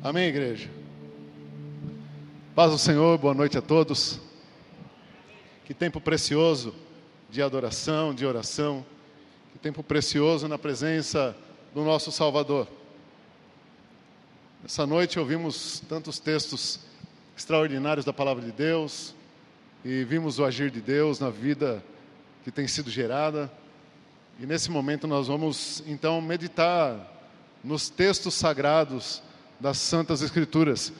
Amém, igreja? Paz do Senhor, boa noite a todos. Que tempo precioso de adoração, de oração. Que tempo precioso na presença do nosso Salvador. Essa noite ouvimos tantos textos extraordinários da palavra de Deus e vimos o agir de Deus na vida que tem sido gerada. E nesse momento nós vamos então meditar nos textos sagrados das Santas Escrituras.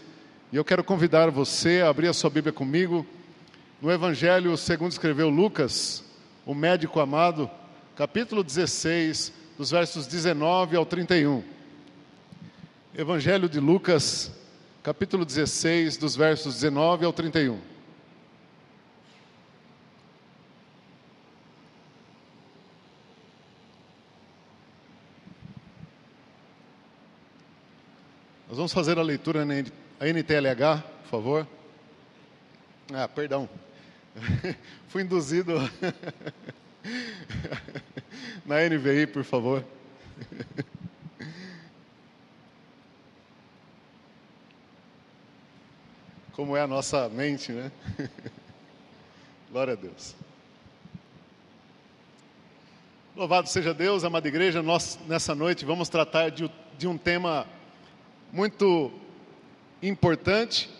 E eu quero convidar você a abrir a sua Bíblia comigo no Evangelho segundo escreveu Lucas, o médico amado, capítulo 16, dos versos 19 ao 31. Evangelho de Lucas, capítulo 16, dos versos 19 ao 31. Nós vamos fazer a leitura na NTLH, por favor. Ah, perdão. Fui induzido na NVI, por favor. Como é a nossa mente, né? Glória a Deus. Louvado seja Deus, amada igreja. Nós, nessa noite, vamos tratar de, de um tema muito importante,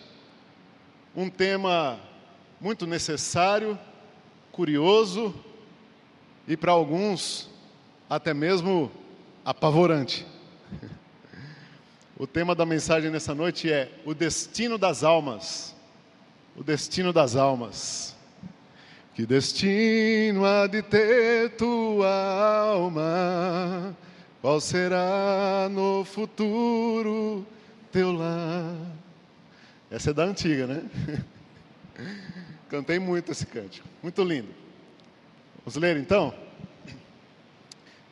um tema muito necessário, curioso e para alguns até mesmo apavorante. O tema da mensagem nessa noite é o destino das almas. O destino das almas. Que destino há de ter tua alma? Qual será no futuro teu lar? Essa é da antiga, né? Cantei muito esse cântico, muito lindo. Vamos ler então?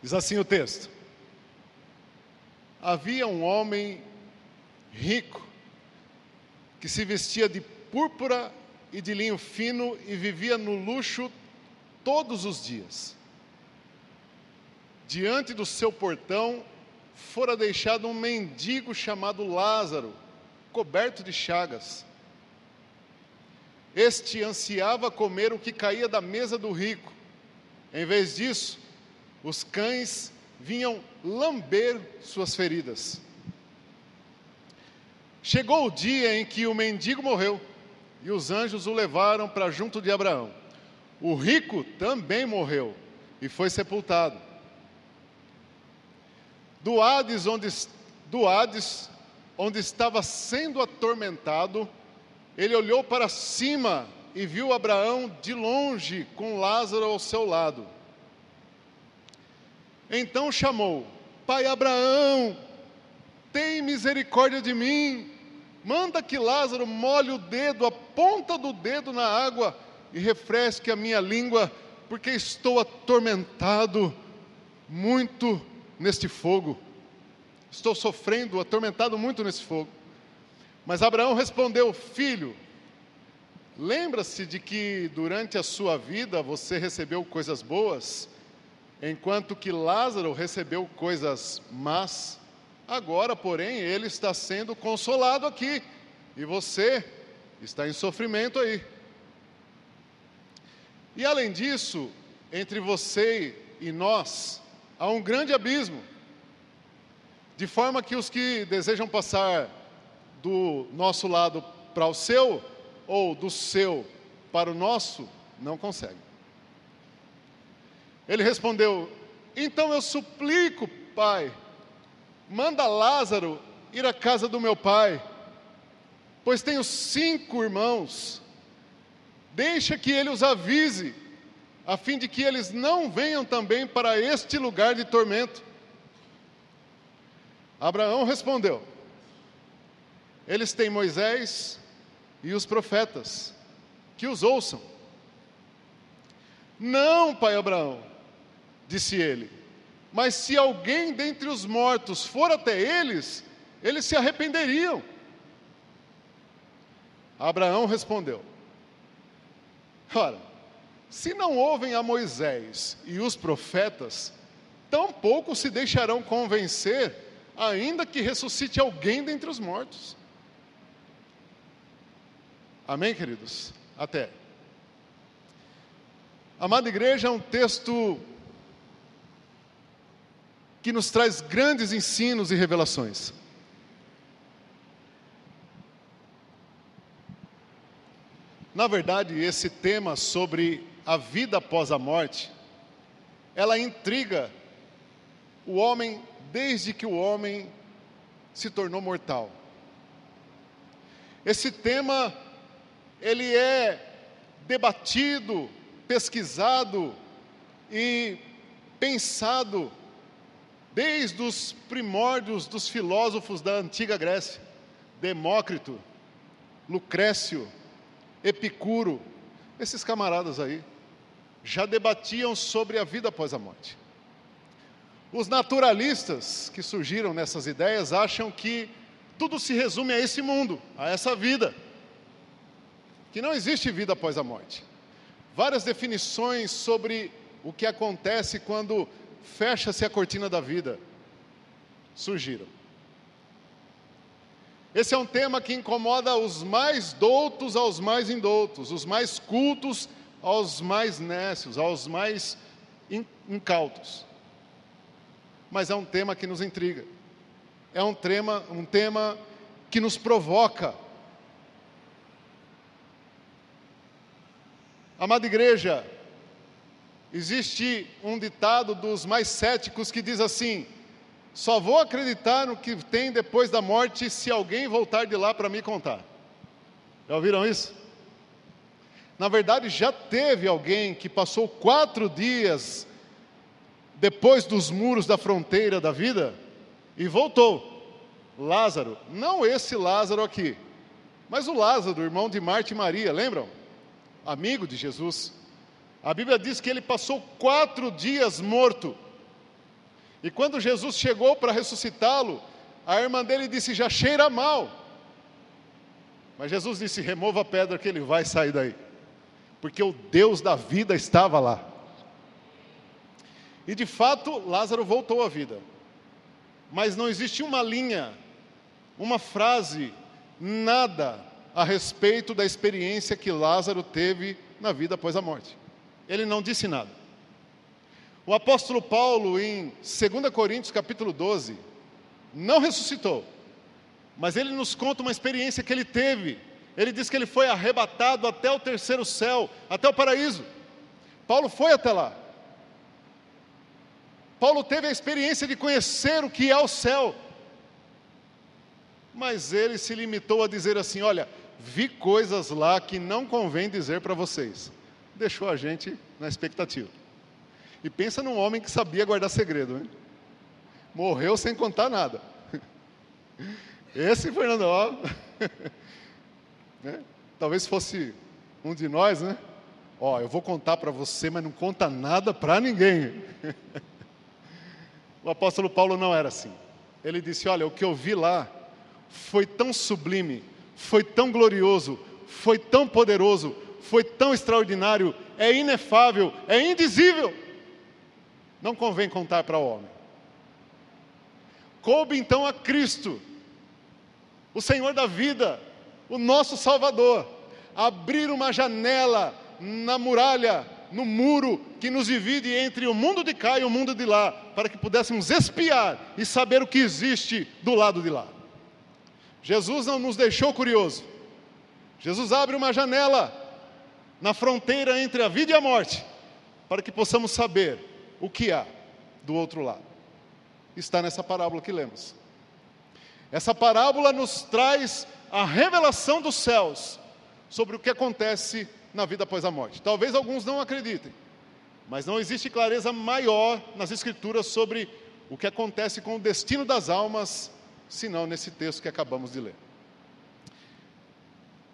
Diz assim o texto: Havia um homem rico que se vestia de púrpura e de linho fino e vivia no luxo todos os dias diante do seu portão fora deixado um mendigo chamado Lázaro, coberto de chagas. Este ansiava comer o que caía da mesa do rico. Em vez disso, os cães vinham lamber suas feridas. Chegou o dia em que o mendigo morreu e os anjos o levaram para junto de Abraão. O rico também morreu e foi sepultado. Do Hades, onde, do Hades, onde estava sendo atormentado, ele olhou para cima e viu Abraão de longe com Lázaro ao seu lado. Então chamou: Pai Abraão, tem misericórdia de mim. Manda que Lázaro molhe o dedo, a ponta do dedo na água e refresque a minha língua, porque estou atormentado muito neste fogo. Estou sofrendo, atormentado muito nesse fogo. Mas Abraão respondeu: Filho, lembra-se de que durante a sua vida você recebeu coisas boas, enquanto que Lázaro recebeu coisas más. Agora, porém, ele está sendo consolado aqui e você está em sofrimento aí. E além disso, entre você e nós há um grande abismo, de forma que os que desejam passar do nosso lado para o seu, ou do seu para o nosso, não conseguem. Ele respondeu: Então eu suplico, pai, manda Lázaro ir à casa do meu pai, pois tenho cinco irmãos. Deixa que ele os avise a fim de que eles não venham também para este lugar de tormento. Abraão respondeu: Eles têm Moisés e os profetas, que os ouçam. Não, pai Abraão, disse ele, mas se alguém dentre os mortos for até eles, eles se arrependeriam. Abraão respondeu: Ora, se não ouvem a Moisés e os profetas, tampouco se deixarão convencer, ainda que ressuscite alguém dentre os mortos. Amém, queridos? Até. Amada igreja, é um texto que nos traz grandes ensinos e revelações. Na verdade, esse tema sobre a vida após a morte, ela intriga o homem desde que o homem se tornou mortal. Esse tema ele é debatido, pesquisado e pensado desde os primórdios dos filósofos da antiga Grécia, Demócrito, Lucrécio, Epicuro, esses camaradas aí já debatiam sobre a vida após a morte. Os naturalistas que surgiram nessas ideias acham que tudo se resume a esse mundo, a essa vida, que não existe vida após a morte. Várias definições sobre o que acontece quando fecha-se a cortina da vida, surgiram. Esse é um tema que incomoda os mais doutos aos mais indoutos, os mais cultos aos mais nécios, aos mais incautos. Mas é um tema que nos intriga. É um tema, um tema que nos provoca. Amada igreja, Existe um ditado dos mais céticos que diz assim: só vou acreditar no que tem depois da morte se alguém voltar de lá para me contar. Já ouviram isso? Na verdade, já teve alguém que passou quatro dias depois dos muros da fronteira da vida e voltou. Lázaro, não esse Lázaro aqui, mas o Lázaro, irmão de Marta e Maria, lembram? Amigo de Jesus. A Bíblia diz que ele passou quatro dias morto. E quando Jesus chegou para ressuscitá-lo, a irmã dele disse: Já cheira mal. Mas Jesus disse: Remova a pedra que ele vai sair daí. Porque o Deus da vida estava lá. E de fato, Lázaro voltou à vida. Mas não existe uma linha, uma frase, nada a respeito da experiência que Lázaro teve na vida após a morte ele não disse nada. O apóstolo Paulo, em 2 Coríntios capítulo 12, não ressuscitou, mas ele nos conta uma experiência que ele teve. Ele diz que ele foi arrebatado até o terceiro céu, até o paraíso. Paulo foi até lá. Paulo teve a experiência de conhecer o que é o céu. Mas ele se limitou a dizer assim: Olha, vi coisas lá que não convém dizer para vocês deixou a gente na expectativa. E pensa num homem que sabia guardar segredo, hein? Morreu sem contar nada. Esse Fernando, ó, né? talvez fosse um de nós, né? Ó, eu vou contar para você, mas não conta nada para ninguém. o apóstolo Paulo não era assim. Ele disse: Olha, o que eu vi lá foi tão sublime, foi tão glorioso, foi tão poderoso, foi tão extraordinário, é inefável, é indizível. Não convém contar para o homem. Coube então a Cristo, o Senhor da vida, o nosso Salvador, abrir uma janela na muralha, no muro que nos divide entre o mundo de cá e o mundo de lá, para que pudéssemos espiar e saber o que existe do lado de lá. Jesus não nos deixou curioso. Jesus abre uma janela na fronteira entre a vida e a morte, para que possamos saber o que há do outro lado. Está nessa parábola que lemos. Essa parábola nos traz a revelação dos céus sobre o que acontece na vida após a morte. Talvez alguns não acreditem, mas não existe clareza maior nas Escrituras sobre o que acontece com o destino das almas, senão nesse texto que acabamos de ler.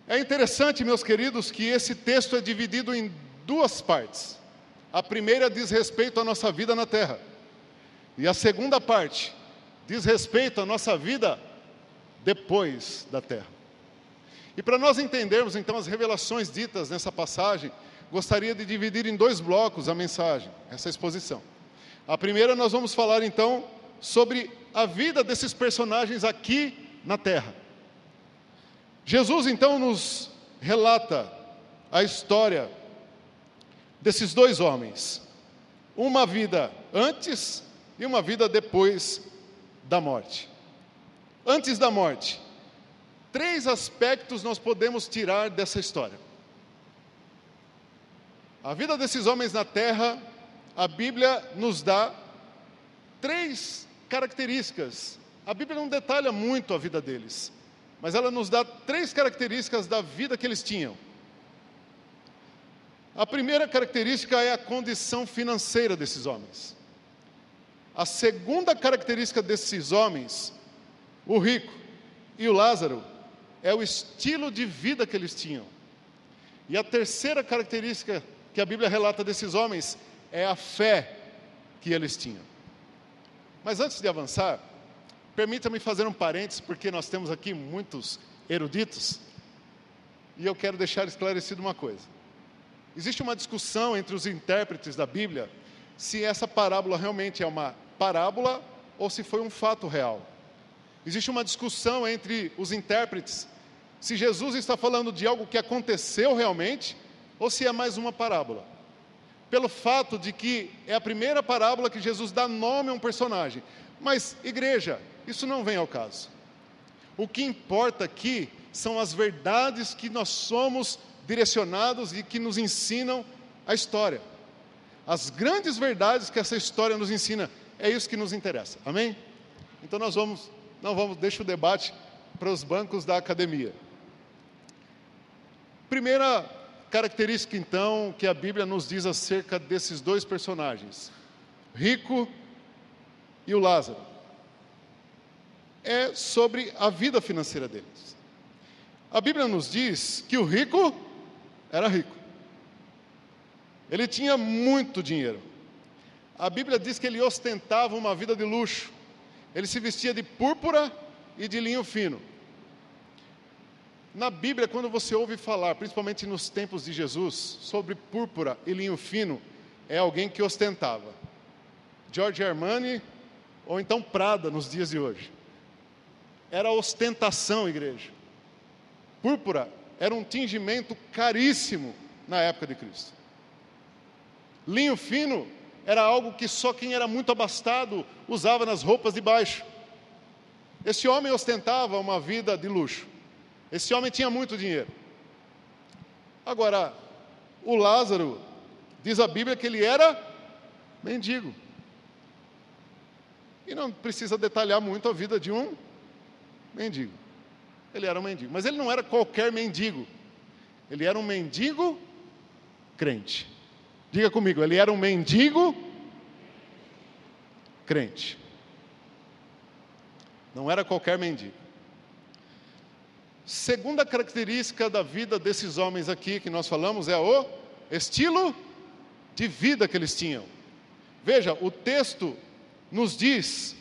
É interessante, meus queridos, que esse texto é dividido em duas partes. A primeira diz respeito à nossa vida na terra, e a segunda parte diz respeito à nossa vida depois da terra. E para nós entendermos então as revelações ditas nessa passagem, gostaria de dividir em dois blocos a mensagem, essa exposição. A primeira nós vamos falar então sobre a vida desses personagens aqui na terra. Jesus então nos relata a história desses dois homens, uma vida antes e uma vida depois da morte. Antes da morte, três aspectos nós podemos tirar dessa história. A vida desses homens na terra, a Bíblia nos dá três características. A Bíblia não detalha muito a vida deles, mas ela nos dá três características da vida que eles tinham. A primeira característica é a condição financeira desses homens. A segunda característica desses homens, o rico e o Lázaro, é o estilo de vida que eles tinham. E a terceira característica que a Bíblia relata desses homens é a fé que eles tinham. Mas antes de avançar, permita-me fazer um parênteses, porque nós temos aqui muitos eruditos, e eu quero deixar esclarecido uma coisa. Existe uma discussão entre os intérpretes da Bíblia se essa parábola realmente é uma parábola ou se foi um fato real. Existe uma discussão entre os intérpretes se Jesus está falando de algo que aconteceu realmente ou se é mais uma parábola. Pelo fato de que é a primeira parábola que Jesus dá nome a um personagem. Mas, igreja, isso não vem ao caso. O que importa aqui são as verdades que nós somos direcionados e que nos ensinam a história. As grandes verdades que essa história nos ensina, é isso que nos interessa. Amém? Então nós vamos, não vamos, deixa o debate para os bancos da academia. Primeira característica, então, que a Bíblia nos diz acerca desses dois personagens, rico e o Lázaro, é sobre a vida financeira deles. A Bíblia nos diz que o rico era rico. Ele tinha muito dinheiro. A Bíblia diz que ele ostentava uma vida de luxo. Ele se vestia de púrpura e de linho fino. Na Bíblia, quando você ouve falar, principalmente nos tempos de Jesus, sobre púrpura e linho fino, é alguém que ostentava. George Armani ou então Prada nos dias de hoje. Era ostentação, igreja. Púrpura era um tingimento caríssimo na época de Cristo. Linho fino era algo que só quem era muito abastado usava nas roupas de baixo. Esse homem ostentava uma vida de luxo. Esse homem tinha muito dinheiro. Agora, o Lázaro, diz a Bíblia que ele era mendigo. E não precisa detalhar muito a vida de um mendigo. Ele era um mendigo, mas ele não era qualquer mendigo. Ele era um mendigo crente. Diga comigo, ele era um mendigo crente. Não era qualquer mendigo. Segunda característica da vida desses homens aqui que nós falamos é o estilo de vida que eles tinham. Veja, o texto nos diz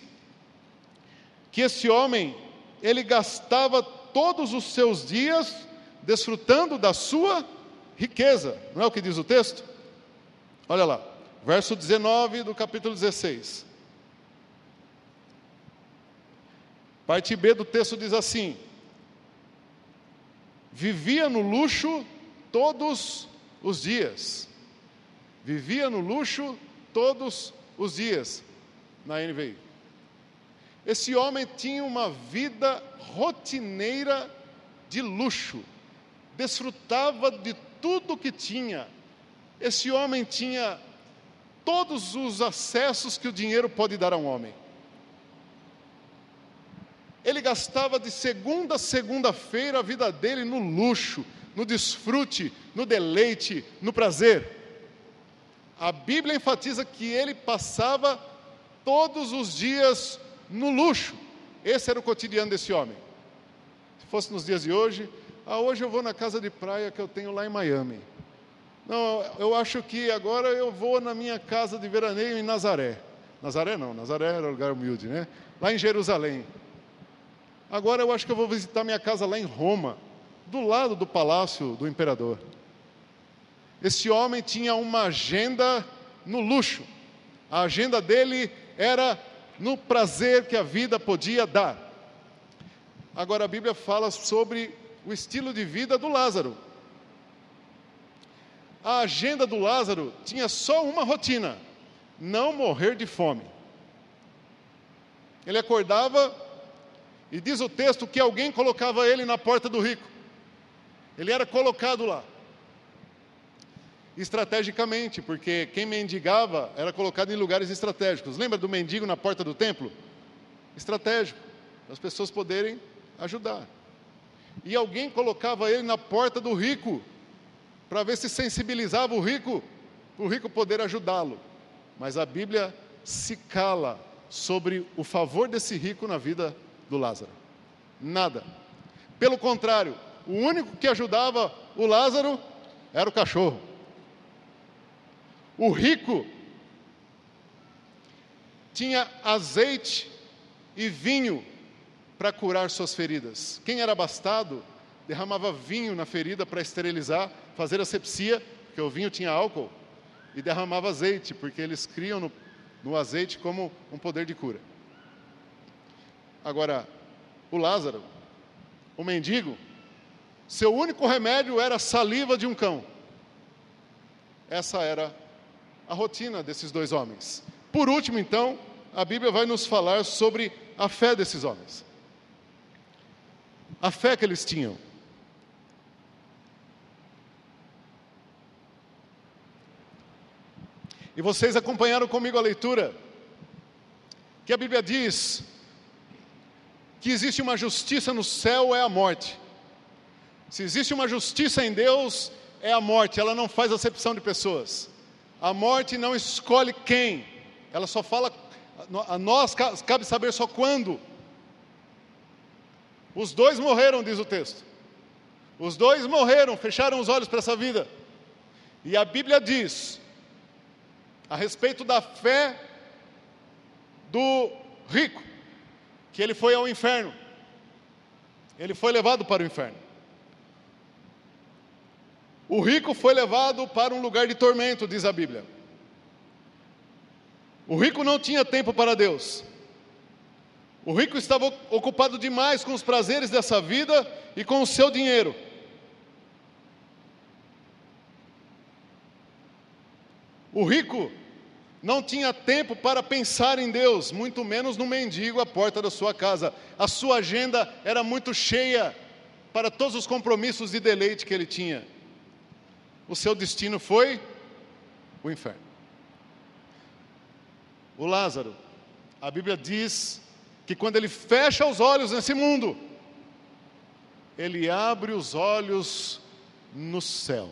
que esse homem, ele gastava todos os seus dias desfrutando da sua riqueza. Não é o que diz o texto? Olha lá, verso 19 do capítulo 16. Parte B do texto diz assim: vivia no luxo todos os dias. Vivia no luxo todos os dias, na NVI. Esse homem tinha uma vida rotineira de luxo, desfrutava de tudo que tinha. Esse homem tinha todos os acessos que o dinheiro pode dar a um homem. Ele gastava de segunda a segunda-feira a vida dele no luxo, no desfrute, no deleite, no prazer. A Bíblia enfatiza que ele passava todos os dias no luxo. Esse era o cotidiano desse homem. Se fosse nos dias de hoje, ah, hoje eu vou na casa de praia que eu tenho lá em Miami. Não, eu acho que agora eu vou na minha casa de veraneio em Nazaré. Nazaré não, Nazaré era lugar humilde, né? Lá em Jerusalém. Agora eu acho que eu vou visitar minha casa lá em Roma, do lado do palácio do imperador. Esse homem tinha uma agenda no luxo. A agenda dele era no prazer que a vida podia dar. Agora a Bíblia fala sobre o estilo de vida do Lázaro. A agenda do Lázaro tinha só uma rotina: não morrer de fome. Ele acordava e diz o texto que alguém colocava ele na porta do rico. Ele era colocado lá. Estrategicamente, porque quem mendigava era colocado em lugares estratégicos. Lembra do mendigo na porta do templo? Estratégico, para as pessoas poderem ajudar. E alguém colocava ele na porta do rico, para ver se sensibilizava o rico, para o rico poder ajudá-lo. Mas a Bíblia se cala sobre o favor desse rico na vida do Lázaro. Nada. Pelo contrário, o único que ajudava o Lázaro era o cachorro. O rico tinha azeite e vinho para curar suas feridas. Quem era abastado derramava vinho na ferida para esterilizar, fazer asepsia, porque o vinho tinha álcool, e derramava azeite, porque eles criam no, no azeite como um poder de cura. Agora, o Lázaro, o mendigo, seu único remédio era a saliva de um cão. Essa era a rotina desses dois homens. Por último, então, a Bíblia vai nos falar sobre a fé desses homens a fé que eles tinham. E vocês acompanharam comigo a leitura, que a Bíblia diz que existe uma justiça no céu, é a morte. Se existe uma justiça em Deus, é a morte, ela não faz acepção de pessoas. A morte não escolhe quem, ela só fala, a nós cabe saber só quando os dois morreram, diz o texto. Os dois morreram, fecharam os olhos para essa vida. E a Bíblia diz, a respeito da fé do rico, que ele foi ao inferno. Ele foi levado para o inferno. O rico foi levado para um lugar de tormento, diz a Bíblia. O rico não tinha tempo para Deus. O rico estava ocupado demais com os prazeres dessa vida e com o seu dinheiro. O rico não tinha tempo para pensar em Deus, muito menos no mendigo à porta da sua casa. A sua agenda era muito cheia para todos os compromissos de deleite que ele tinha. O seu destino foi o inferno. O Lázaro, a Bíblia diz que quando ele fecha os olhos nesse mundo, ele abre os olhos no céu.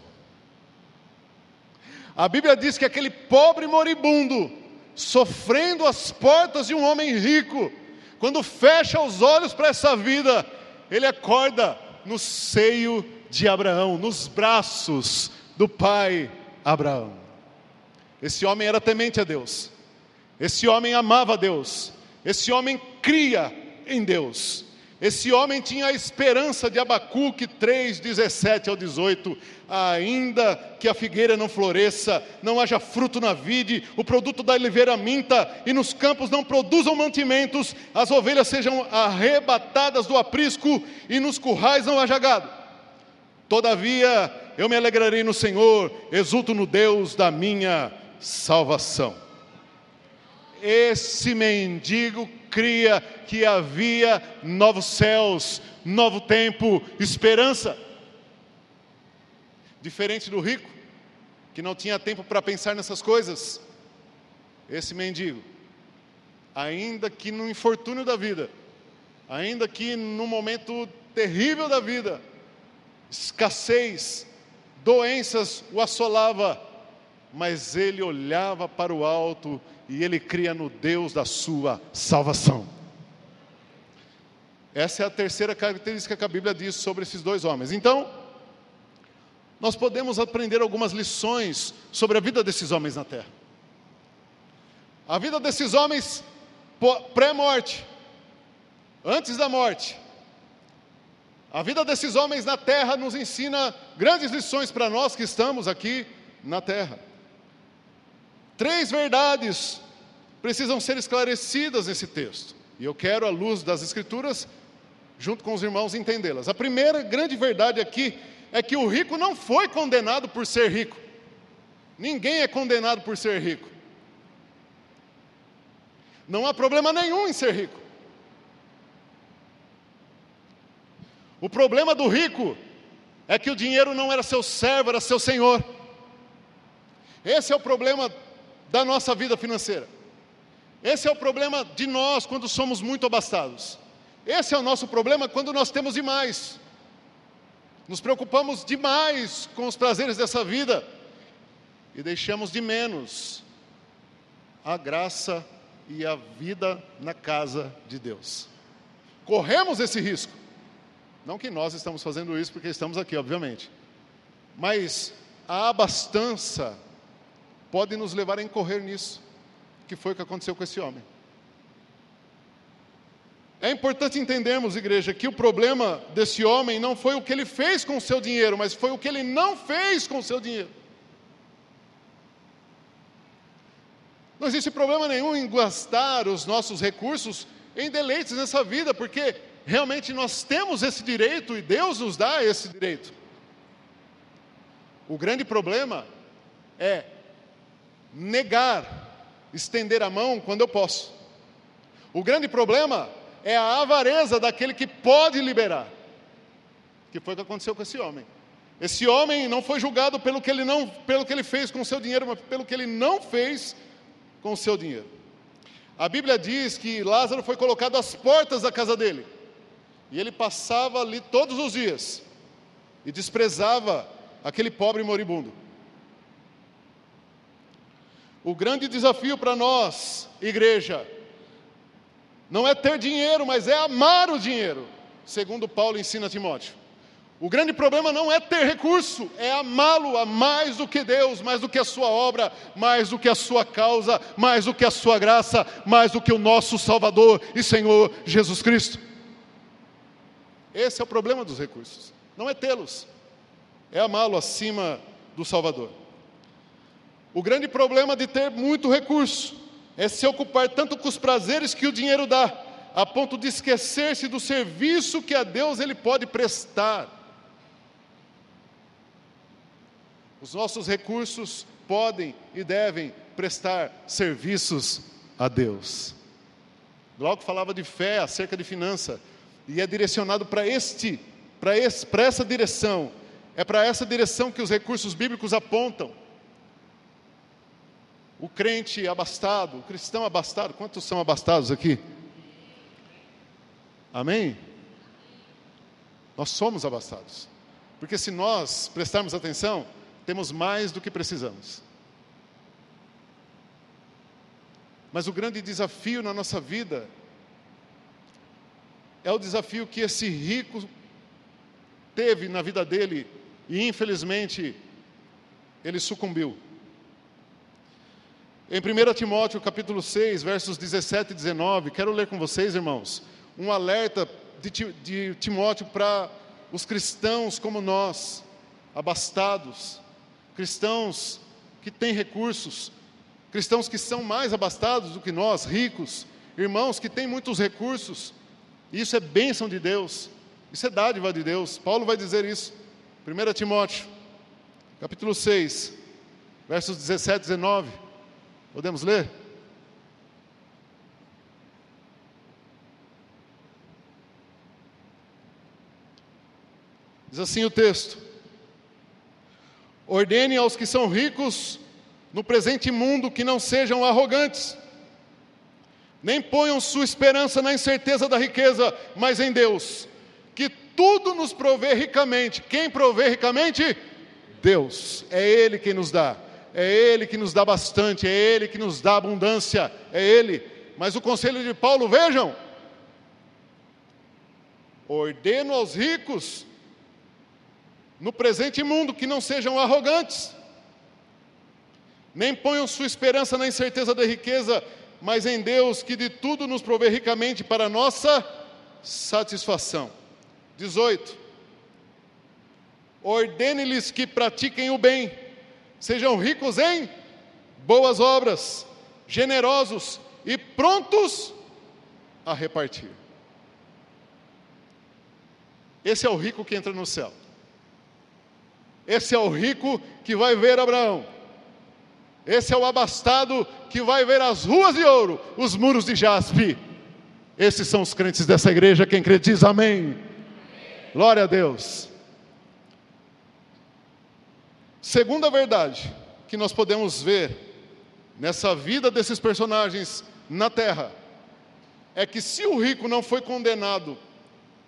A Bíblia diz que aquele pobre moribundo, sofrendo às portas de um homem rico, quando fecha os olhos para essa vida, ele acorda no seio de Abraão, nos braços do pai Abraão. Esse homem era temente a Deus, esse homem amava a Deus, esse homem cria em Deus. Esse homem tinha a esperança de Abacuque 3, 17 ao 18. Ainda que a figueira não floresça, não haja fruto na vide, o produto da oliveira minta, e nos campos não produzam mantimentos, as ovelhas sejam arrebatadas do aprisco, e nos currais não haja gado. Todavia, eu me alegrarei no Senhor, exulto no Deus da minha salvação. Esse mendigo cria que havia novos céus, novo tempo, esperança. Diferente do rico, que não tinha tempo para pensar nessas coisas. Esse mendigo, ainda que no infortúnio da vida, ainda que no momento terrível da vida, escassez, doenças o assolava, mas ele olhava para o alto e ele cria no Deus da sua salvação. Essa é a terceira característica que a Bíblia diz sobre esses dois homens. Então, nós podemos aprender algumas lições sobre a vida desses homens na terra. A vida desses homens pré-morte, antes da morte. A vida desses homens na terra nos ensina grandes lições para nós que estamos aqui na terra. Três verdades precisam ser esclarecidas nesse texto. E eu quero, à luz das Escrituras, junto com os irmãos, entendê-las. A primeira grande verdade aqui é que o rico não foi condenado por ser rico. Ninguém é condenado por ser rico. Não há problema nenhum em ser rico. O problema do rico é que o dinheiro não era seu servo, era seu senhor. Esse é o problema da nossa vida financeira. Esse é o problema de nós quando somos muito abastados. Esse é o nosso problema quando nós temos demais. Nos preocupamos demais com os prazeres dessa vida e deixamos de menos a graça e a vida na casa de Deus. Corremos esse risco. Não que nós estamos fazendo isso porque estamos aqui, obviamente. Mas a abastança pode nos levar a incorrer nisso, que foi o que aconteceu com esse homem. É importante entendermos, igreja, que o problema desse homem não foi o que ele fez com o seu dinheiro, mas foi o que ele não fez com o seu dinheiro. Não existe problema nenhum em gastar os nossos recursos em deleites nessa vida, porque realmente nós temos esse direito e Deus nos dá esse direito. O grande problema é negar, estender a mão quando eu posso. O grande problema é a avareza daquele que pode liberar, que foi o que aconteceu com esse homem. Esse homem não foi julgado pelo que ele não, pelo que ele fez com o seu dinheiro, mas pelo que ele não fez com o seu dinheiro. A Bíblia diz que Lázaro foi colocado às portas da casa dele. E ele passava ali todos os dias e desprezava aquele pobre moribundo. O grande desafio para nós, igreja, não é ter dinheiro, mas é amar o dinheiro, segundo Paulo ensina a Timóteo. O grande problema não é ter recurso, é amá-lo a mais do que Deus, mais do que a sua obra, mais do que a sua causa, mais do que a sua graça, mais do que o nosso Salvador e Senhor Jesus Cristo. Esse é o problema dos recursos, não é tê-los, é amá-lo acima do Salvador. O grande problema de ter muito recurso é se ocupar tanto com os prazeres que o dinheiro dá, a ponto de esquecer-se do serviço que a Deus ele pode prestar. Os nossos recursos podem e devem prestar serviços a Deus. Logo falava de fé acerca de finança e é direcionado para este, para essa direção. É para essa direção que os recursos bíblicos apontam. O crente abastado, o cristão abastado, quantos são abastados aqui? Amém? Nós somos abastados. Porque se nós prestarmos atenção, temos mais do que precisamos. Mas o grande desafio na nossa vida é o desafio que esse rico teve na vida dele e infelizmente ele sucumbiu. Em 1 Timóteo capítulo 6, versos 17 e 19, quero ler com vocês, irmãos, um alerta de, Timóteo para os cristãos como nós, abastados, cristãos que têm recursos, cristãos que são mais abastados do que nós, ricos, irmãos que têm muitos recursos. Isso é bênção de Deus, isso é dádiva de Deus. Paulo vai dizer isso. 1 Timóteo, capítulo 6, versos 17 e 19. Podemos ler? Diz assim o texto: Ordene aos que são ricos no presente mundo que não sejam arrogantes, nem ponham sua esperança na incerteza da riqueza, mas em Deus, que tudo nos provê ricamente. Quem provê ricamente? Deus. É Ele quem nos dá. É Ele que nos dá bastante, é Ele que nos dá abundância, é Ele. Mas o conselho de Paulo, vejam, ordeno aos ricos no presente mundo que não sejam arrogantes, nem ponham sua esperança na incerteza da riqueza, mas em Deus que de tudo nos provê ricamente para nossa satisfação. 18. Ordene-lhes que pratiquem o bem, sejam ricos em boas obras, generosos e prontos a repartir. Esse é o rico que entra no céu. Esse é o rico que vai ver Abraão. Esse é o abastado que vai ver as ruas de ouro, os muros de jaspe. Esses são os crentes dessa igreja. Quem crê diz amém. Glória a Deus. Segunda verdade que nós podemos ver nessa vida desses personagens na terra é que se o rico não foi condenado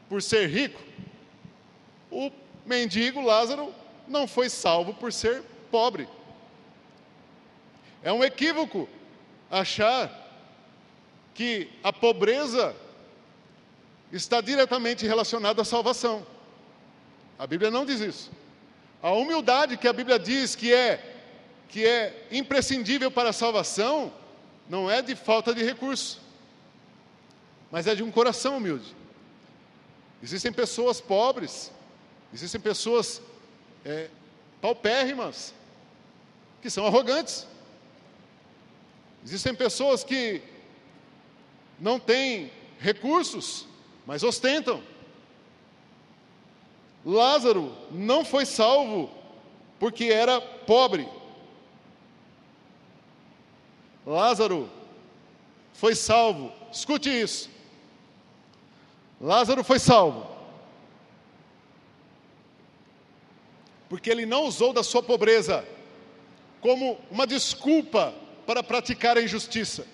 por ser rico, o mendigo Lázaro não foi salvo por ser pobre. É um equívoco achar que a pobreza está diretamente relacionada à salvação. A Bíblia não diz isso. A humildade que a Bíblia diz que é que é imprescindível para a salvação não é de falta de recurso, mas é de um coração humilde. Existem pessoas pobres, existem pessoas é, paupérrimas, que são arrogantes. Existem pessoas que não têm recursos, mas ostentam. Lázaro não foi salvo porque era pobre. Lázaro foi salvo, escute isso. Lázaro foi salvo, porque ele não usou da sua pobreza como uma desculpa para praticar a injustiça.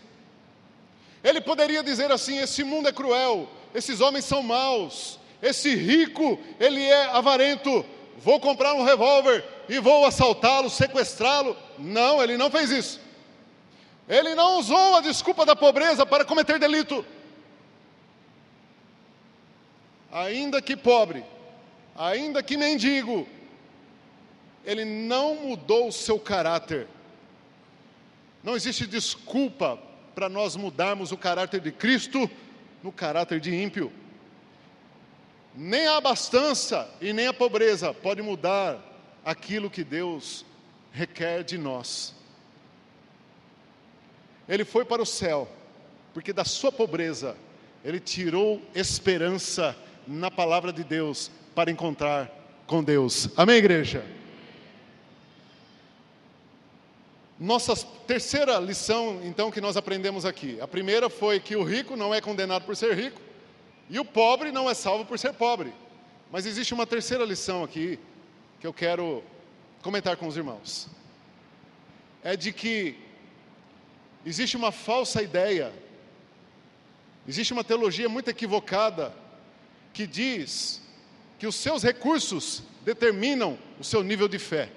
Ele poderia dizer assim: esse mundo é cruel, esses homens são maus, esse rico, ele é avarento, vou comprar um revólver e vou assaltá-lo, sequestrá-lo. Não, ele não fez isso. Ele não usou a desculpa da pobreza para cometer delito. Ainda que pobre, ainda que mendigo, ele não mudou o seu caráter. Não existe desculpa para nós mudarmos o caráter de Cristo no caráter de ímpio. Nem a abastança e nem a pobreza pode mudar aquilo que Deus requer de nós. Ele foi para o céu, porque da sua pobreza ele tirou esperança na palavra de Deus para encontrar com Deus. Amém, igreja? Nossa terceira lição, então, que nós aprendemos aqui. A primeira foi que o rico não é condenado por ser rico e o pobre não é salvo por ser pobre. Mas existe uma terceira lição aqui que eu quero comentar com os irmãos. É de que existe uma falsa ideia, existe uma teologia muito equivocada que diz que os seus recursos determinam o seu nível de fé.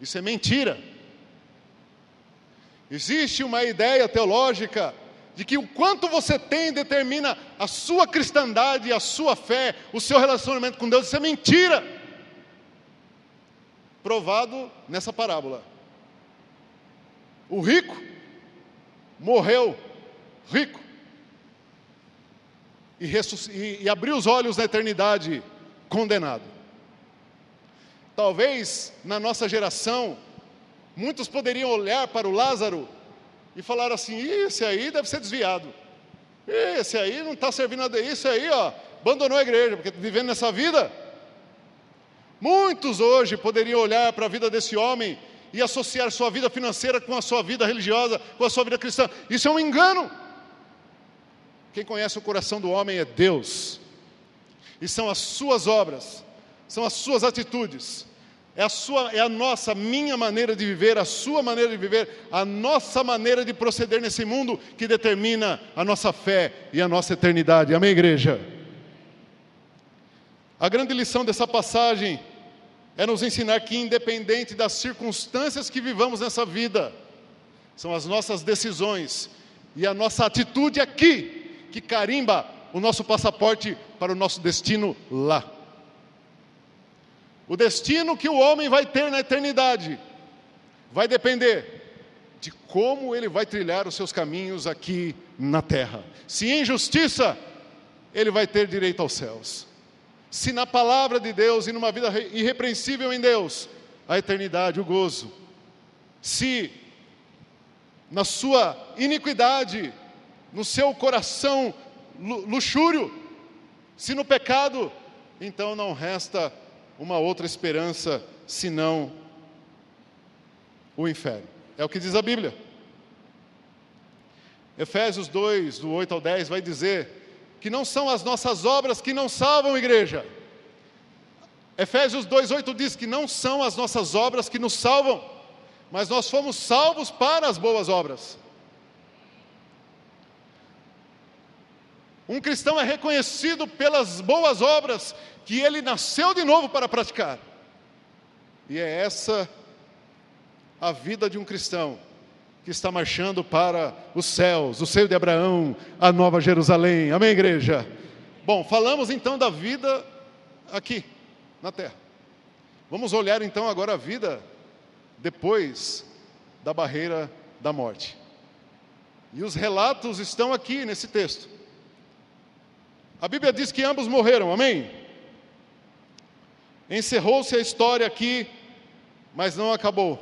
Isso é mentira. Existe uma ideia teológica de que o quanto você tem determina a sua cristandade, a sua fé, o seu relacionamento com Deus. Isso é mentira. Provado nessa parábola. O rico morreu rico e, e, abriu os olhos na eternidade condenado. Talvez na nossa geração, muitos poderiam olhar para o Lázaro e falar assim: esse aí deve ser desviado, esse aí não está servindo a Deus, esse aí ó, abandonou a igreja, porque vivendo nessa vida. Muitos hoje poderiam olhar para a vida desse homem e associar sua vida financeira com a sua vida religiosa, com a sua vida cristã. Isso é um engano. Quem conhece o coração do homem é Deus, e são as suas obras, são as suas atitudes, é a sua, é a nossa, minha maneira de viver, a sua maneira de viver, a nossa maneira de proceder nesse mundo que determina a nossa fé e a nossa eternidade. Amém, igreja? A grande lição dessa passagem é nos ensinar que, independente das circunstâncias que vivamos nessa vida, são as nossas decisões e a nossa atitude aqui que carimba o nosso passaporte para o nosso destino lá. O destino que o homem vai ter na eternidade vai depender de como ele vai trilhar os seus caminhos aqui na terra. Se em justiça, ele vai ter direito aos céus se na palavra de Deus e numa vida irrepreensível em Deus, a eternidade, o gozo. Se na sua iniquidade no seu coração luxúrio, se no pecado, então não resta uma outra esperança senão o inferno. É o que diz a Bíblia. Efésios 2, do 8 ao 10, vai dizer que não são as nossas obras que não salvam a igreja. Efésios 2, 8 diz que não são as nossas obras que nos salvam, mas nós fomos salvos para as boas obras. Um cristão é reconhecido pelas boas obras que ele nasceu de novo para praticar. E é essa a vida de um cristão que está marchando para os céus, o seio de Abraão, a nova Jerusalém. Amém, igreja? Bom, falamos então da vida aqui, na terra. Vamos olhar então agora a vida depois da barreira da morte. E os relatos estão aqui nesse texto. A Bíblia diz que ambos morreram, amém? Encerrou-se a história aqui, mas não acabou.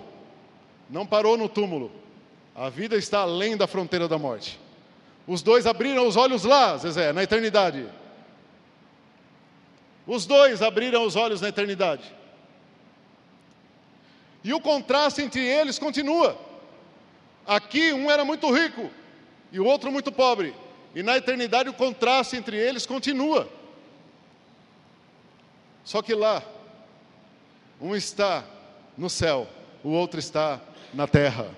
Não parou no túmulo. A vida está além da fronteira da morte. Os dois abriram os olhos lá, Zezé, na eternidade. Os dois abriram os olhos na eternidade. E o contraste entre eles continua. Aqui um era muito rico e o outro muito pobre. E na eternidade o contraste entre eles continua. Só que lá, um está no céu, o outro está na terra.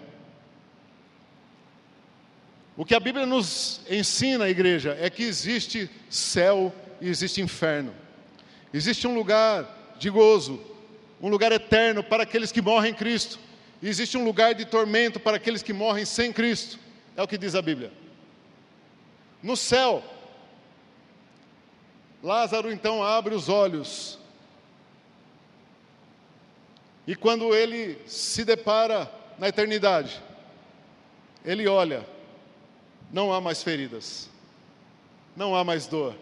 O que a Bíblia nos ensina, igreja, é que existe céu e existe inferno. Existe um lugar de gozo, um lugar eterno para aqueles que morrem em Cristo. E existe um lugar de tormento para aqueles que morrem sem Cristo. É o que diz a Bíblia no céu. Lázaro então abre os olhos. E quando ele se depara na eternidade, ele olha, não há mais feridas, não há mais dor,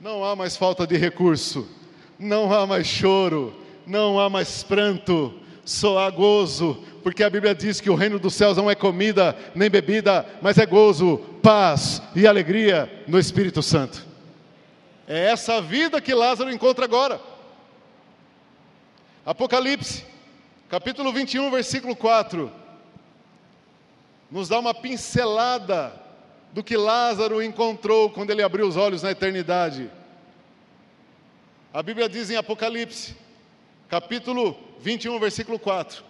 não há mais falta de recurso, não há mais choro, não há mais pranto, só há gozo, porque a Bíblia diz que o reino dos céus não é comida nem bebida, mas é gozo, paz e alegria no Espírito Santo. É essa vida que Lázaro encontra agora. Apocalipse, capítulo 21, versículo 4, nos dá uma pincelada do que Lázaro encontrou quando ele abriu os olhos na eternidade. A Bíblia diz em Apocalipse, capítulo 21, versículo 4: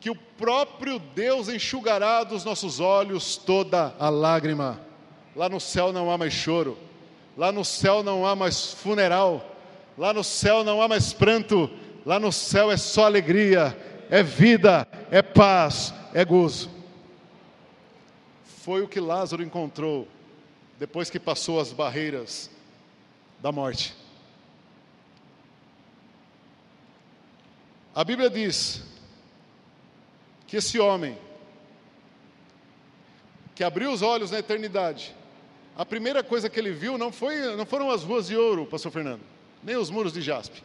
que o próprio Deus enxugará dos nossos olhos toda a lágrima. Lá no céu não há mais choro, lá no céu não há mais funeral, lá no céu não há mais pranto, lá no céu é só alegria, é vida, é paz, é gozo. Foi o que Lázaro encontrou depois que passou as barreiras da morte. A Bíblia diz que esse homem, que abriu os olhos na eternidade, a primeira coisa que ele viu não, foi, não foram as ruas de ouro, pastor Fernando, nem os muros de jaspe.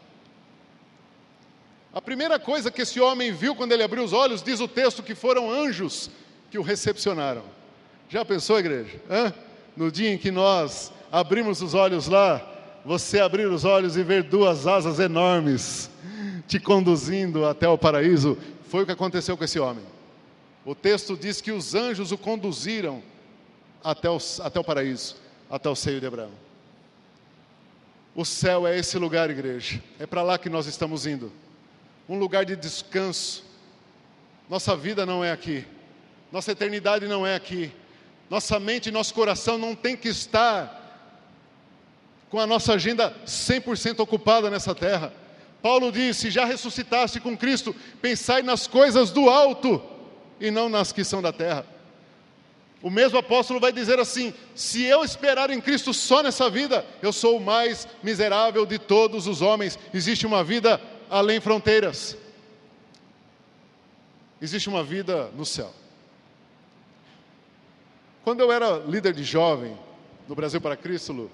A primeira coisa que esse homem viu quando ele abriu os olhos, diz o texto que foram anjos que o recepcionaram. Já pensou, igreja? Hã? No dia em que nós abrimos os olhos lá, você abrir os olhos e ver duas asas enormes te conduzindo até o paraíso, foi o que aconteceu com esse homem. O texto diz que os anjos o conduziram até o, até o paraíso, até o seio de Abraão. O céu é esse lugar, igreja. É para lá que nós estamos indo. Um lugar de descanso. Nossa vida não é aqui. Nossa eternidade não é aqui. Nossa mente e nosso coração não tem que estar com a nossa agenda 100% ocupada nessa terra. Paulo disse: já ressuscitaste com Cristo, pensai nas coisas do alto e não nas que são da terra. O mesmo apóstolo vai dizer assim: se eu esperar em Cristo só nessa vida, eu sou o mais miserável de todos os homens. Existe uma vida além fronteiras. Existe uma vida no céu. Quando eu era líder de jovem no Brasil para Cristo,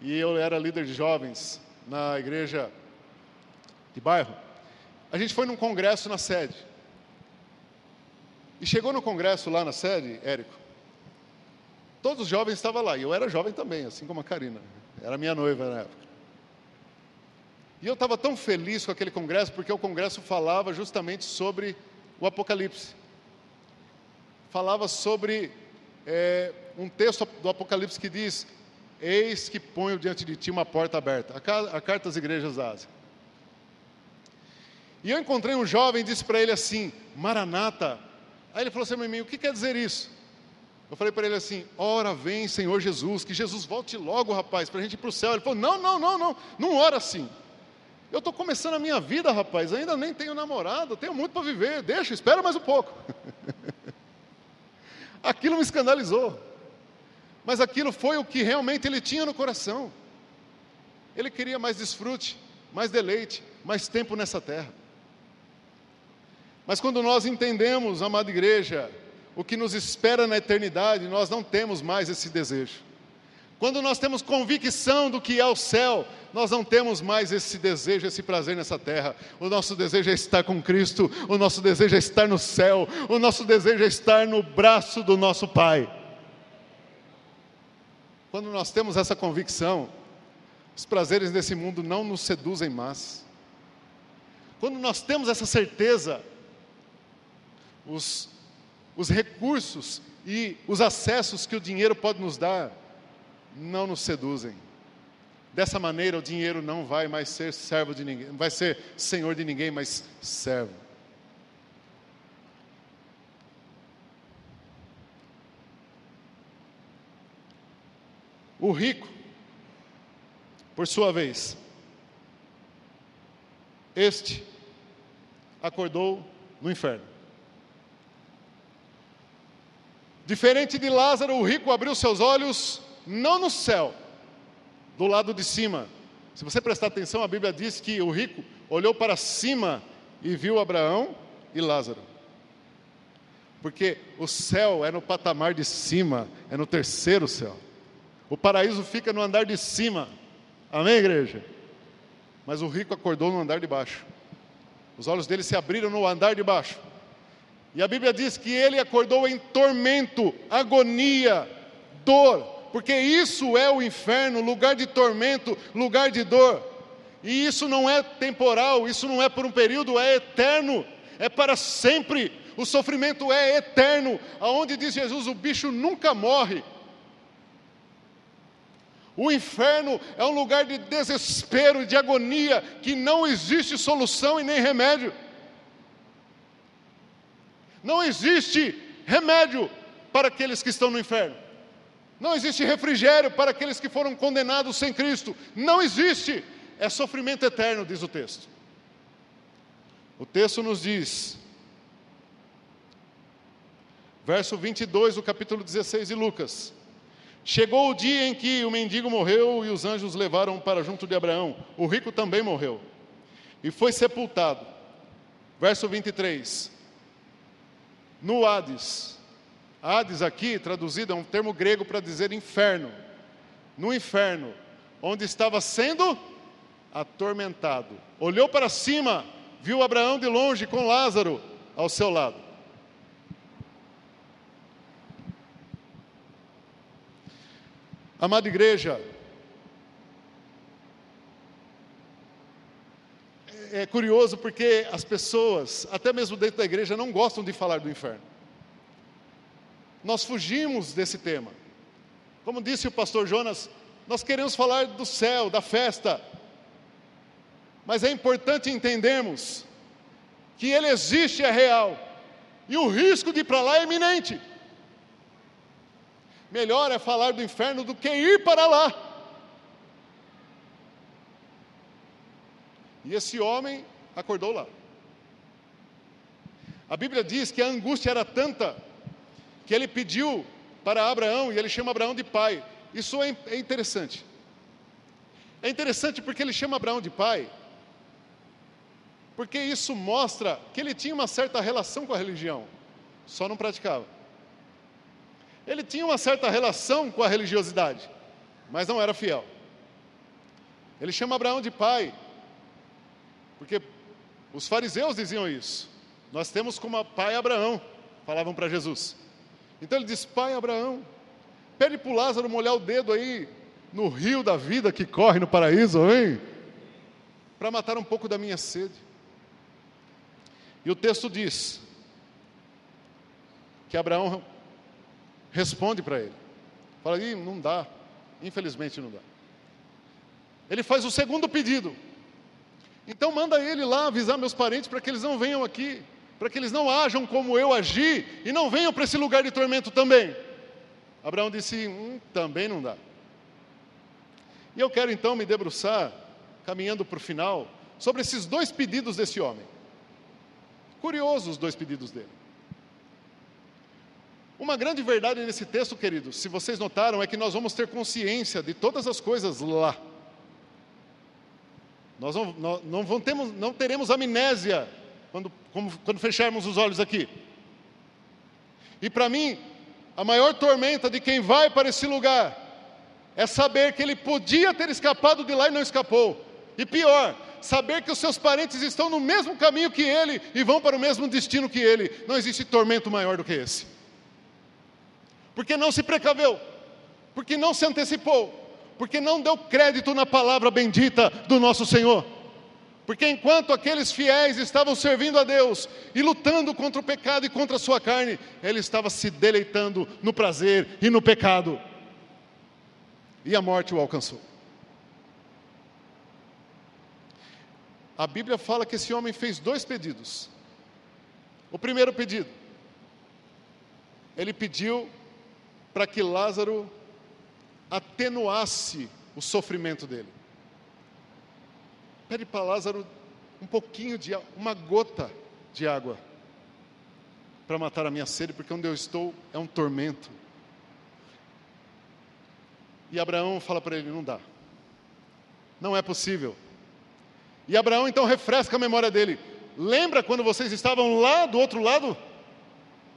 e eu era líder de jovens na igreja de bairro. A gente foi num congresso na sede. E chegou no congresso lá na sede, Érico. Todos os jovens estavam lá, e eu era jovem também, assim como a Karina. Era minha noiva na época. E eu estava tão feliz com aquele congresso, porque o congresso falava justamente sobre o Apocalipse. Falava sobre é, um texto do Apocalipse que diz: Eis que ponho diante de ti uma porta aberta. A, carta às igrejas da Ásia. E eu encontrei um jovem e disse para ele assim: Maranata. Aí ele falou assim para O que quer dizer isso? Eu falei para ele assim: Ora vem, Senhor Jesus, que Jesus volte logo, rapaz, para a gente ir para o céu. Ele falou: Não, não, não, não, não ora assim. Eu estou começando a minha vida, rapaz, ainda nem tenho namorado, tenho muito para viver, deixa, espera mais um pouco. aquilo me escandalizou, mas aquilo foi o que realmente ele tinha no coração. Ele queria mais desfrute, mais deleite, mais tempo nessa terra. Mas quando nós entendemos, amada igreja, o que nos espera na eternidade, nós não temos mais esse desejo. Quando nós temos convicção do que é o céu, nós não temos mais esse desejo, esse prazer nessa terra. O nosso desejo é estar com Cristo, o nosso desejo é estar no céu, o nosso desejo é estar no braço do nosso Pai. Quando nós temos essa convicção, os prazeres desse mundo não nos seduzem mais. Quando nós temos essa certeza, os, os recursos e os acessos que o dinheiro pode nos dar, não nos seduzem. Dessa maneira, o dinheiro não vai mais ser servo de ninguém, vai ser senhor de ninguém, mas servo. O rico, por sua vez, este acordou no inferno. Diferente de Lázaro, o rico abriu seus olhos não no céu, do lado de cima. Se você prestar atenção, a Bíblia diz que o rico olhou para cima e viu Abraão e Lázaro. Porque o céu é no patamar de cima, é no terceiro céu. O paraíso fica no andar de cima. Amém, igreja? Mas o rico acordou no andar de baixo. Os olhos dele se abriram no andar de baixo. E a Bíblia diz que ele acordou em tormento, agonia, dor, porque isso é o inferno, lugar de tormento, lugar de dor. E isso não é temporal, isso não é por um período, é eterno, é para sempre. O sofrimento é eterno. Aonde diz Jesus, o bicho nunca morre. O inferno é um lugar de desespero, de agonia, que não existe solução e nem remédio. Não existe remédio para aqueles que estão no inferno. Não existe refrigério para aqueles que foram condenados sem Cristo. Não existe. É sofrimento eterno, diz o texto. O texto nos diz, verso 22 do capítulo 16 de Lucas: Chegou o dia em que o mendigo morreu e os anjos levaram para junto de Abraão. O rico também morreu e foi sepultado. Verso 23. No Hades, Hades aqui, traduzido, é um termo grego para dizer inferno. No inferno, onde estava sendo atormentado. Olhou para cima, viu Abraão de longe com Lázaro ao seu lado. Amada igreja, é curioso porque as pessoas, até mesmo dentro da igreja, não gostam de falar do inferno nós fugimos desse tema. Como disse o pastor Jonas, nós queremos falar do céu, da festa, mas é importante entendermos que ele existe, é real, e o risco de ir para lá é iminente. Melhor é falar do inferno do que ir para lá. E esse homem acordou lá. A Bíblia diz que a angústia era tanta que ele pediu para Abraão, e ele chama Abraão de pai. Isso é, é interessante. É interessante porque ele chama Abraão de pai, porque isso mostra que ele tinha uma certa relação com a religião, só não praticava. Ele tinha uma certa relação com a religiosidade, mas não era fiel. Ele chama Abraão de pai, porque os fariseus diziam isso. Nós temos como pai Abraão. falavam para Jesus. Então ele diz: Pai Abraão, pede para o Lázaro molhar o dedo aí no rio da vida que corre no paraíso, hein? Para matar um pouco da minha sede. E o texto diz que Abraão responde para ele. Fala, Ih, não dá, infelizmente não dá. Ele faz o segundo pedido. Então manda ele lá avisar meus parentes para que eles não venham aqui, para que eles não ajam como eu agi e não venham para esse lugar de tormento também. Abraão disse: hum, também não dá. E eu quero então me debruçar, caminhando para o final, sobre esses dois pedidos desse homem. Curiosos os dois pedidos dele. Uma grande verdade nesse texto, queridos, se vocês notaram, é que nós vamos ter consciência de todas as coisas lá. Nós não, não, não, vamos, não teremos amnésia quando, como, quando fecharmos os olhos aqui. E para mim, a maior tormenta de quem vai para esse lugar é saber que ele podia ter escapado de lá e não escapou. E pior, saber que os seus parentes estão no mesmo caminho que ele e vão para o mesmo destino que ele. Não existe tormento maior do que esse. Porque não se precaveu, porque não se antecipou, porque não deu crédito na palavra bendita do nosso Senhor. Porque enquanto aqueles fiéis estavam servindo a Deus e lutando contra o pecado e contra a sua carne, ele estava se deleitando no prazer e no pecado. E a morte o alcançou. A Bíblia fala que esse homem fez dois pedidos. O primeiro pedido, ele pediu para que Lázaro atenuasse o sofrimento dele. Pede para Lázaro um pouquinho de uma gota de água para matar a minha sede, porque onde eu estou é um tormento. E Abraão fala para ele: não dá, não é possível. E Abraão então refresca a memória dele. Lembra quando vocês estavam lá do outro lado?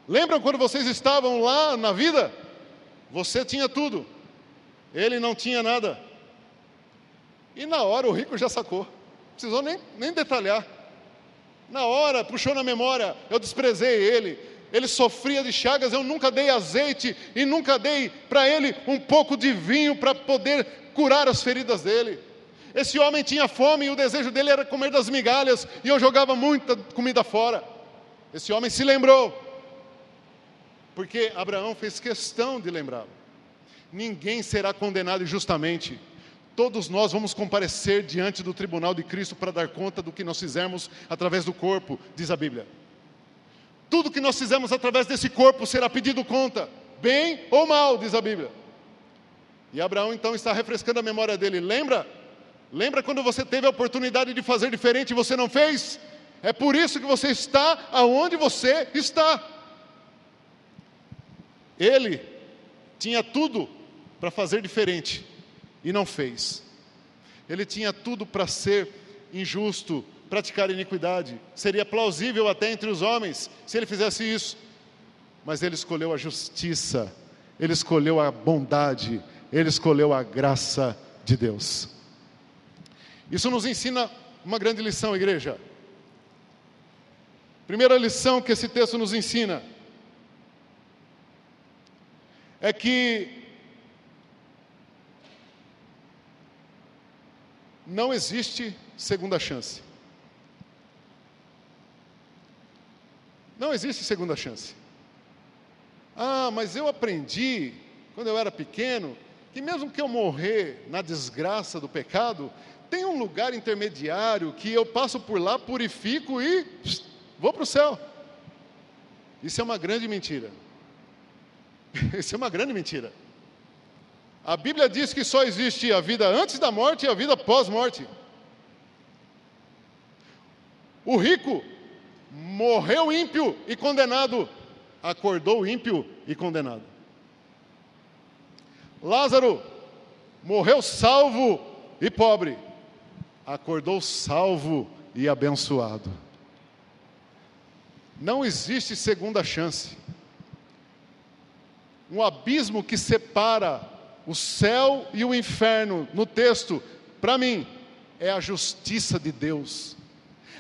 Lembram quando vocês estavam lá na vida? Você tinha tudo, ele não tinha nada. E na hora o rico já sacou, não precisou nem, nem detalhar. Na hora, puxou na memória, eu desprezei ele, ele sofria de chagas, eu nunca dei azeite e nunca dei para ele um pouco de vinho para poder curar as feridas dele. Esse homem tinha fome e o desejo dele era comer das migalhas, e eu jogava muita comida fora. Esse homem se lembrou, porque Abraão fez questão de lembrá-lo. Ninguém será condenado injustamente. Todos nós vamos comparecer diante do tribunal de Cristo para dar conta do que nós fizemos através do corpo, diz a Bíblia. Tudo que nós fizemos através desse corpo será pedido conta, bem ou mal, diz a Bíblia. E Abraão então está refrescando a memória dele. Lembra Lembra quando você teve a oportunidade de fazer diferente e você não fez? É por isso que você está aonde você está. Ele tinha tudo para fazer diferente e não fez. Ele tinha tudo para ser injusto, praticar iniquidade. Seria plausível até entre os homens se ele fizesse isso. Mas ele escolheu a justiça, ele escolheu a bondade, ele escolheu a graça de Deus. Isso nos ensina uma grande lição, igreja. Primeira lição que esse texto nos ensina é que não existe segunda chance. Não existe segunda chance. Ah, mas eu aprendi, quando eu era pequeno, que mesmo que eu morrer na desgraça do pecado, tem um lugar intermediário que eu passo por lá, purifico e pss, vou para o céu. Isso é uma grande mentira. Isso é uma grande mentira. A Bíblia diz que só existe a vida antes da morte e a vida pós-morte. O rico morreu ímpio e condenado, acordou ímpio e condenado. Lázaro morreu salvo e pobre, acordou salvo e abençoado. Não existe segunda chance. Um abismo que separa o céu e o inferno no texto, para mim, é a justiça de Deus.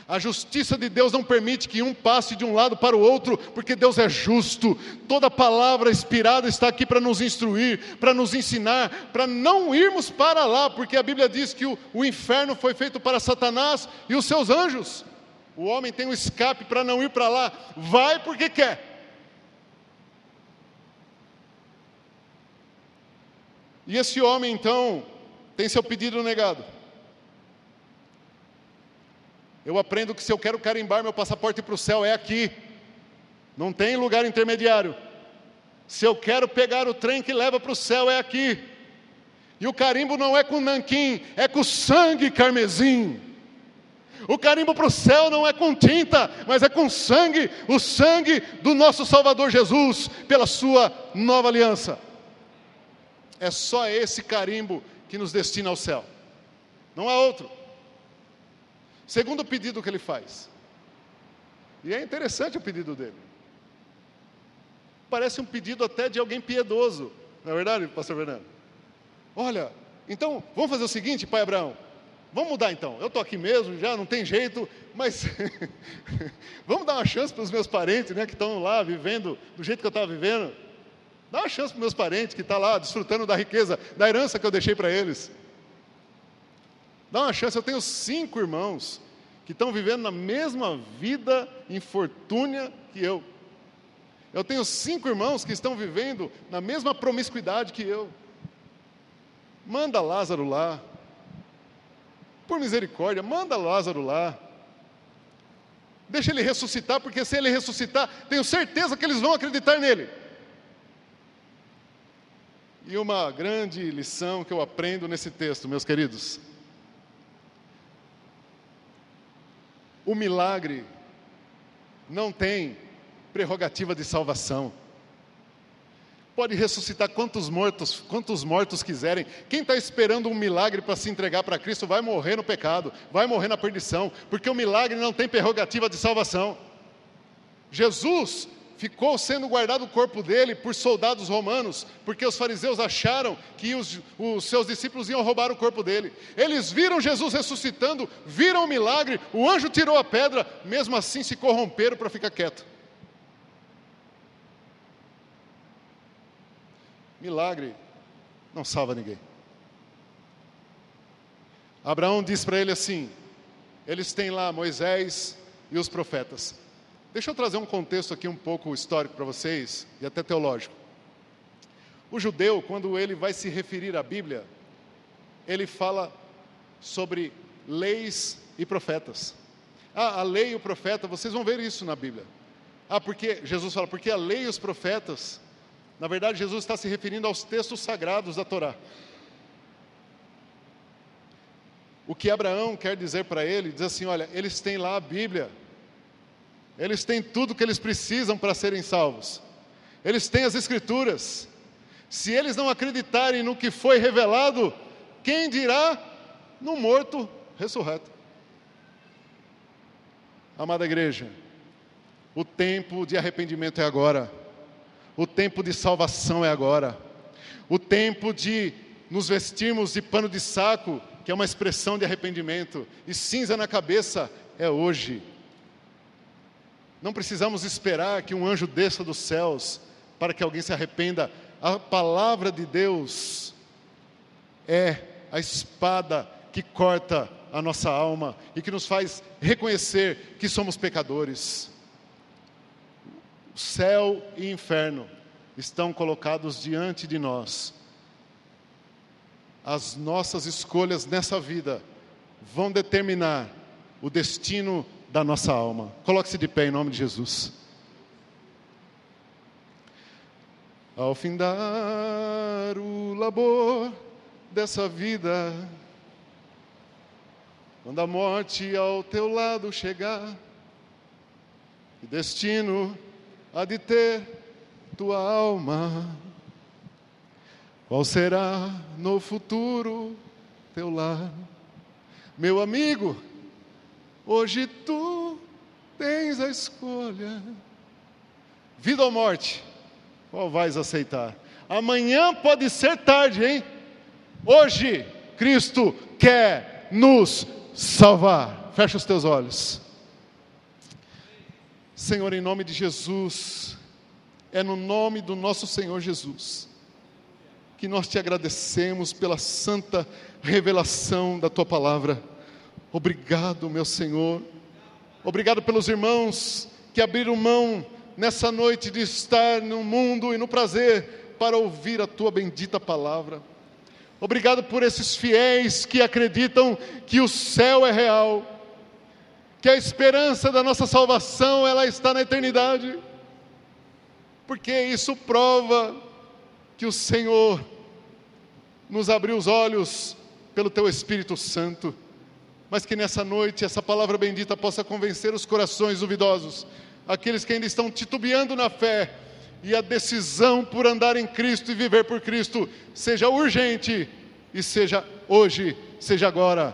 A justiça de Deus não permite que um passe de um lado para o outro, porque Deus é justo. Toda palavra inspirada está aqui para nos instruir, para nos ensinar, para não irmos para lá, porque a Bíblia diz que o, o inferno foi feito para Satanás e os seus anjos. O homem tem um escape para não ir para lá, vai porque quer. E esse homem então tem seu pedido negado. Eu aprendo que se eu quero carimbar meu passaporte para o céu, é aqui. Não tem lugar intermediário. Se eu quero pegar o trem que leva para o céu, é aqui. E o carimbo não é com nanquim, é com sangue carmesim. O carimbo para o céu não é com tinta, mas é com sangue, o sangue do nosso Salvador Jesus, pela sua nova aliança. É só esse carimbo que nos destina ao céu, não há outro. Segundo pedido que ele faz. E é interessante o pedido dele. Parece um pedido até de alguém piedoso. Não é verdade, pastor Fernando? Olha, então vamos fazer o seguinte, pai Abraão. Vamos mudar então. Eu estou aqui mesmo, já não tem jeito, mas vamos dar uma chance para os meus parentes, né, que estão lá vivendo do jeito que eu estava vivendo. Dá uma chance para meus parentes que estão tá lá desfrutando da riqueza, da herança que eu deixei para eles. Dá uma chance. Eu tenho cinco irmãos que estão vivendo na mesma vida infortúnia que eu. Eu tenho cinco irmãos que estão vivendo na mesma promiscuidade que eu. Manda Lázaro lá. Por misericórdia, manda Lázaro lá. Deixa ele ressuscitar, porque se ele ressuscitar, tenho certeza que eles vão acreditar nele. E uma grande lição que eu aprendo nesse texto, meus queridos, O milagre não tem prerrogativa de salvação. Pode ressuscitar quantos mortos, quantos mortos quiserem. Quem está esperando um milagre para se entregar para Cristo vai morrer no pecado, vai morrer na perdição, porque o milagre não tem prerrogativa de salvação. Jesus ficou sendo guardado o corpo dele por soldados romanos, porque os fariseus acharam que os, os, seus discípulos iam roubar o corpo dele. Eles viram Jesus ressuscitando, viram o milagre, o anjo tirou a pedra, mesmo assim se corromperam para ficar quieto. Milagre não salva ninguém. Abraão diz para ele assim: eles têm lá Moisés e os profetas. Deixa eu trazer um contexto aqui um pouco histórico para vocês e até teológico. O judeu, quando ele vai se referir à Bíblia, ele fala sobre leis e profetas. Ah, a lei e o profeta, vocês vão ver isso na Bíblia. Ah, porque Jesus fala, porque a lei e os profetas, na verdade, Jesus está se referindo aos textos sagrados da Torá. O que Abraão quer dizer para ele, diz assim: olha, eles têm lá a Bíblia, eles têm tudo o que eles precisam para serem salvos. Eles têm as Escrituras. Se eles não acreditarem no que foi revelado, quem dirá no morto ressurreto? Amada igreja, o tempo de arrependimento é agora. O tempo de salvação é agora. O tempo de nos vestirmos de pano de saco, que é uma expressão de arrependimento, e cinza na cabeça, é hoje. Não precisamos esperar que um anjo desça dos céus para que alguém se arrependa. A palavra de Deus é a espada que corta a nossa alma e que nos faz reconhecer que somos pecadores. Céu e inferno estão colocados diante de nós. As nossas escolhas nessa vida vão determinar o destino da nossa alma. Coloque-se de pé em nome de Jesus. Ao findar o labor dessa vida, quando a morte ao teu lado chegar, que destino há de ter tua alma? Qual será no futuro teu lar? Meu amigo, Hoje tu tens a escolha. Vida ou morte? Qual vais aceitar? Amanhã pode ser tarde, hein? Hoje, Cristo quer nos salvar. Fecha os teus olhos. Senhor, em nome de Jesus, é no nome do nosso Senhor Jesus que nós te agradecemos pela santa revelação da tua palavra. Obrigado, meu Senhor. Obrigado pelos irmãos que abriram mão nessa noite de estar no mundo e no prazer para ouvir a tua bendita palavra. Obrigado por esses fiéis que acreditam que o céu é real, que a esperança da nossa salvação ela está na eternidade. Porque isso prova que o Senhor nos abriu os olhos pelo teu Espírito Santo, mas que nessa noite essa palavra bendita possa convencer os corações duvidosos, aqueles que ainda estão titubeando na fé, e a decisão por andar em Cristo e viver por Cristo seja urgente e seja hoje, seja agora,